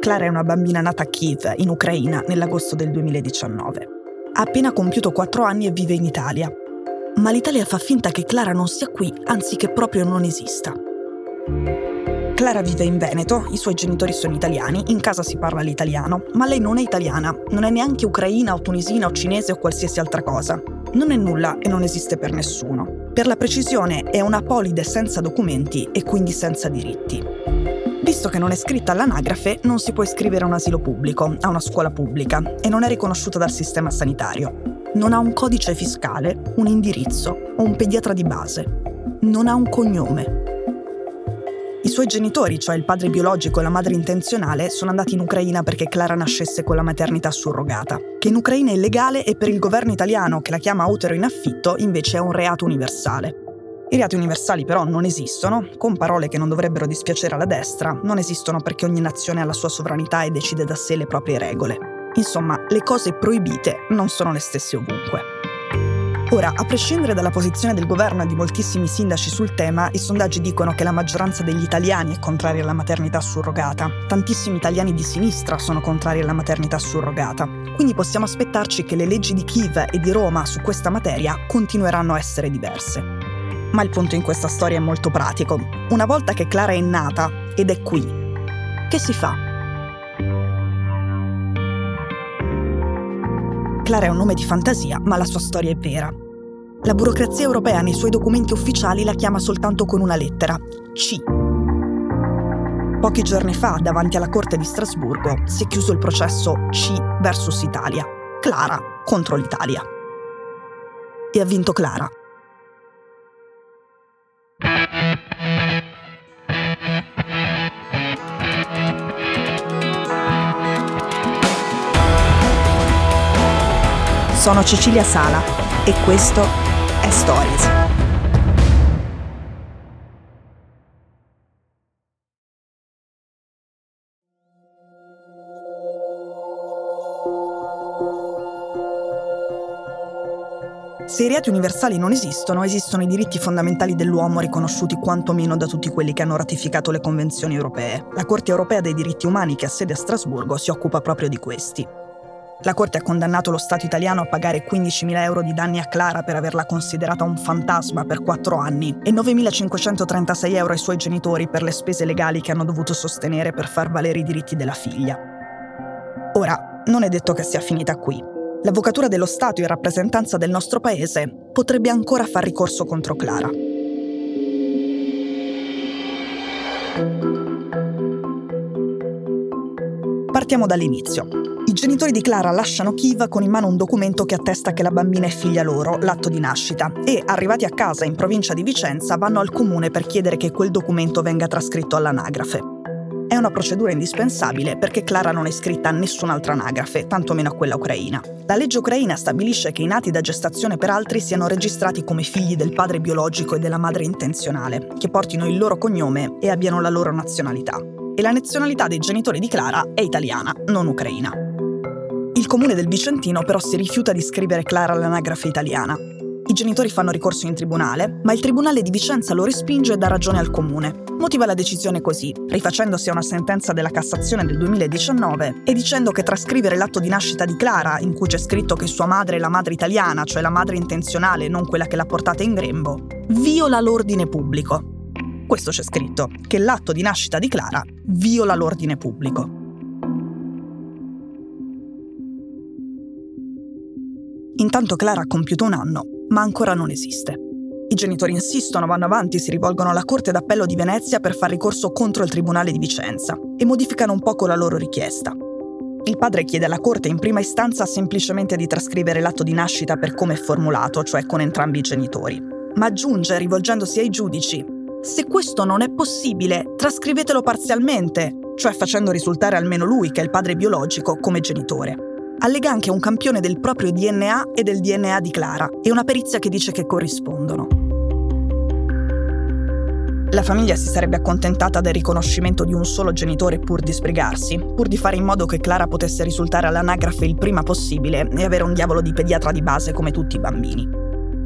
Clara è una bambina nata a Kiev, in Ucraina, nell'agosto del 2019. Ha appena compiuto 4 anni e vive in Italia. Ma l'Italia fa finta che Clara non sia qui, anzi che proprio non esista. Clara vive in Veneto, i suoi genitori sono italiani, in casa si parla l'italiano, ma lei non è italiana, non è neanche ucraina o tunisina o cinese o qualsiasi altra cosa. Non è nulla e non esiste per nessuno. Per la precisione è una polide senza documenti e quindi senza diritti. Visto che non è scritta all'anagrafe, non si può iscrivere a un asilo pubblico, a una scuola pubblica, e non è riconosciuta dal sistema sanitario. Non ha un codice fiscale, un indirizzo o un pediatra di base. Non ha un cognome. I suoi genitori, cioè il padre biologico e la madre intenzionale, sono andati in Ucraina perché Clara nascesse con la maternità surrogata, che in Ucraina è illegale e per il governo italiano, che la chiama utero in affitto, invece è un reato universale. I reati universali però non esistono, con parole che non dovrebbero dispiacere alla destra, non esistono perché ogni nazione ha la sua sovranità e decide da sé le proprie regole. Insomma, le cose proibite non sono le stesse ovunque. Ora, a prescindere dalla posizione del governo e di moltissimi sindaci sul tema, i sondaggi dicono che la maggioranza degli italiani è contraria alla maternità surrogata. Tantissimi italiani di sinistra sono contrari alla maternità surrogata. Quindi possiamo aspettarci che le leggi di Kiev e di Roma su questa materia continueranno a essere diverse. Ma il punto in questa storia è molto pratico. Una volta che Clara è nata ed è qui, che si fa? Clara è un nome di fantasia, ma la sua storia è vera. La burocrazia europea nei suoi documenti ufficiali la chiama soltanto con una lettera, C. Pochi giorni fa, davanti alla Corte di Strasburgo, si è chiuso il processo C versus Italia, Clara contro l'Italia. E ha vinto Clara. Sono Cecilia Sala e questo è Stories. Se i reati universali non esistono, esistono i diritti fondamentali dell'uomo riconosciuti quantomeno da tutti quelli che hanno ratificato le convenzioni europee. La Corte europea dei diritti umani, che ha sede a Strasburgo, si occupa proprio di questi. La Corte ha condannato lo Stato italiano a pagare 15.000 euro di danni a Clara per averla considerata un fantasma per 4 anni e 9.536 euro ai suoi genitori per le spese legali che hanno dovuto sostenere per far valere i diritti della figlia. Ora, non è detto che sia finita qui. L'Avvocatura dello Stato in rappresentanza del nostro paese potrebbe ancora far ricorso contro Clara. Partiamo dall'inizio. I genitori di Clara lasciano Kiev con in mano un documento che attesta che la bambina è figlia loro, l'atto di nascita, e, arrivati a casa in provincia di Vicenza, vanno al comune per chiedere che quel documento venga trascritto all'anagrafe. È una procedura indispensabile perché Clara non è iscritta a nessun'altra anagrafe, tantomeno a quella ucraina. La legge ucraina stabilisce che i nati da gestazione per altri siano registrati come figli del padre biologico e della madre intenzionale, che portino il loro cognome e abbiano la loro nazionalità. E la nazionalità dei genitori di Clara è italiana, non ucraina. Comune del Vicentino però si rifiuta di scrivere Clara all'anagrafe italiana. I genitori fanno ricorso in tribunale, ma il tribunale di Vicenza lo respinge e dà ragione al comune. Motiva la decisione così, rifacendosi a una sentenza della Cassazione del 2019 e dicendo che trascrivere l'atto di nascita di Clara, in cui c'è scritto che sua madre è la madre italiana, cioè la madre intenzionale, non quella che l'ha portata in grembo, viola l'ordine pubblico. Questo c'è scritto, che l'atto di nascita di Clara viola l'ordine pubblico. Intanto Clara ha compiuto un anno, ma ancora non esiste. I genitori insistono, vanno avanti, si rivolgono alla Corte d'Appello di Venezia per far ricorso contro il Tribunale di Vicenza e modificano un poco la loro richiesta. Il padre chiede alla Corte in prima istanza semplicemente di trascrivere l'atto di nascita per come è formulato, cioè con entrambi i genitori. Ma aggiunge, rivolgendosi ai giudici, se questo non è possibile, trascrivetelo parzialmente, cioè facendo risultare almeno lui, che è il padre biologico, come genitore allega anche un campione del proprio DNA e del DNA di Clara e una perizia che dice che corrispondono. La famiglia si sarebbe accontentata del riconoscimento di un solo genitore pur di sbrigarsi, pur di fare in modo che Clara potesse risultare all'anagrafe il prima possibile e avere un diavolo di pediatra di base come tutti i bambini.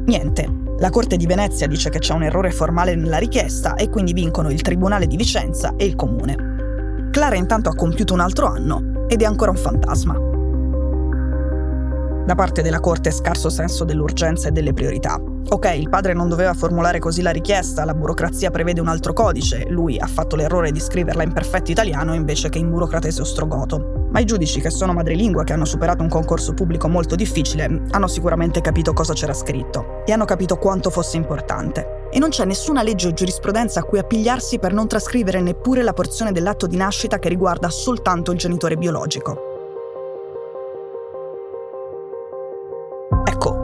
Niente. La Corte di Venezia dice che c'è un errore formale nella richiesta e quindi vincono il Tribunale di Vicenza e il Comune. Clara intanto ha compiuto un altro anno ed è ancora un fantasma. Da parte della Corte scarso senso dell'urgenza e delle priorità. Ok, il padre non doveva formulare così la richiesta, la burocrazia prevede un altro codice, lui ha fatto l'errore di scriverla in perfetto italiano invece che in burocratese ostrogoto. Ma i giudici, che sono madrelingua e che hanno superato un concorso pubblico molto difficile, hanno sicuramente capito cosa c'era scritto e hanno capito quanto fosse importante. E non c'è nessuna legge o giurisprudenza a cui appigliarsi per non trascrivere neppure la porzione dell'atto di nascita che riguarda soltanto il genitore biologico.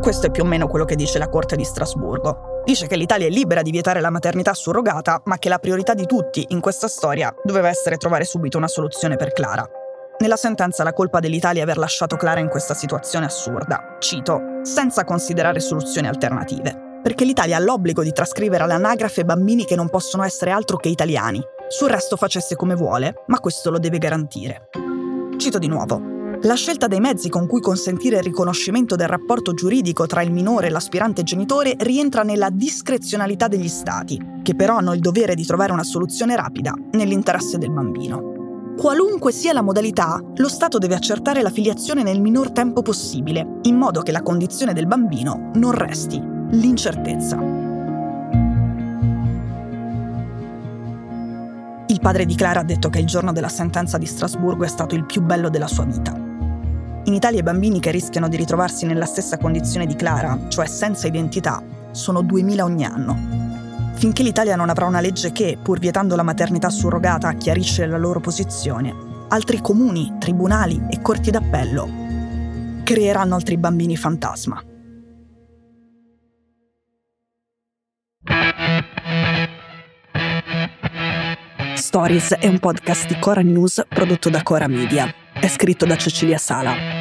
Questo è più o meno quello che dice la Corte di Strasburgo. Dice che l'Italia è libera di vietare la maternità surrogata, ma che la priorità di tutti in questa storia doveva essere trovare subito una soluzione per Clara. Nella sentenza la colpa dell'Italia è aver lasciato Clara in questa situazione assurda, cito, senza considerare soluzioni alternative. Perché l'Italia ha l'obbligo di trascrivere all'anagrafe bambini che non possono essere altro che italiani. Sul resto facesse come vuole, ma questo lo deve garantire. Cito di nuovo. La scelta dei mezzi con cui consentire il riconoscimento del rapporto giuridico tra il minore e l'aspirante genitore rientra nella discrezionalità degli Stati, che però hanno il dovere di trovare una soluzione rapida nell'interesse del bambino. Qualunque sia la modalità, lo Stato deve accertare la filiazione nel minor tempo possibile, in modo che la condizione del bambino non resti l'incertezza. Il padre di Clara ha detto che il giorno della sentenza di Strasburgo è stato il più bello della sua vita. In Italia i bambini che rischiano di ritrovarsi nella stessa condizione di Clara, cioè senza identità, sono 2000 ogni anno. Finché l'Italia non avrà una legge che, pur vietando la maternità surrogata, chiarisce la loro posizione, altri comuni, tribunali e corti d'appello creeranno altri bambini fantasma. Stories è un podcast di Cora News prodotto da Cora Media. È scritto da Cecilia Sala.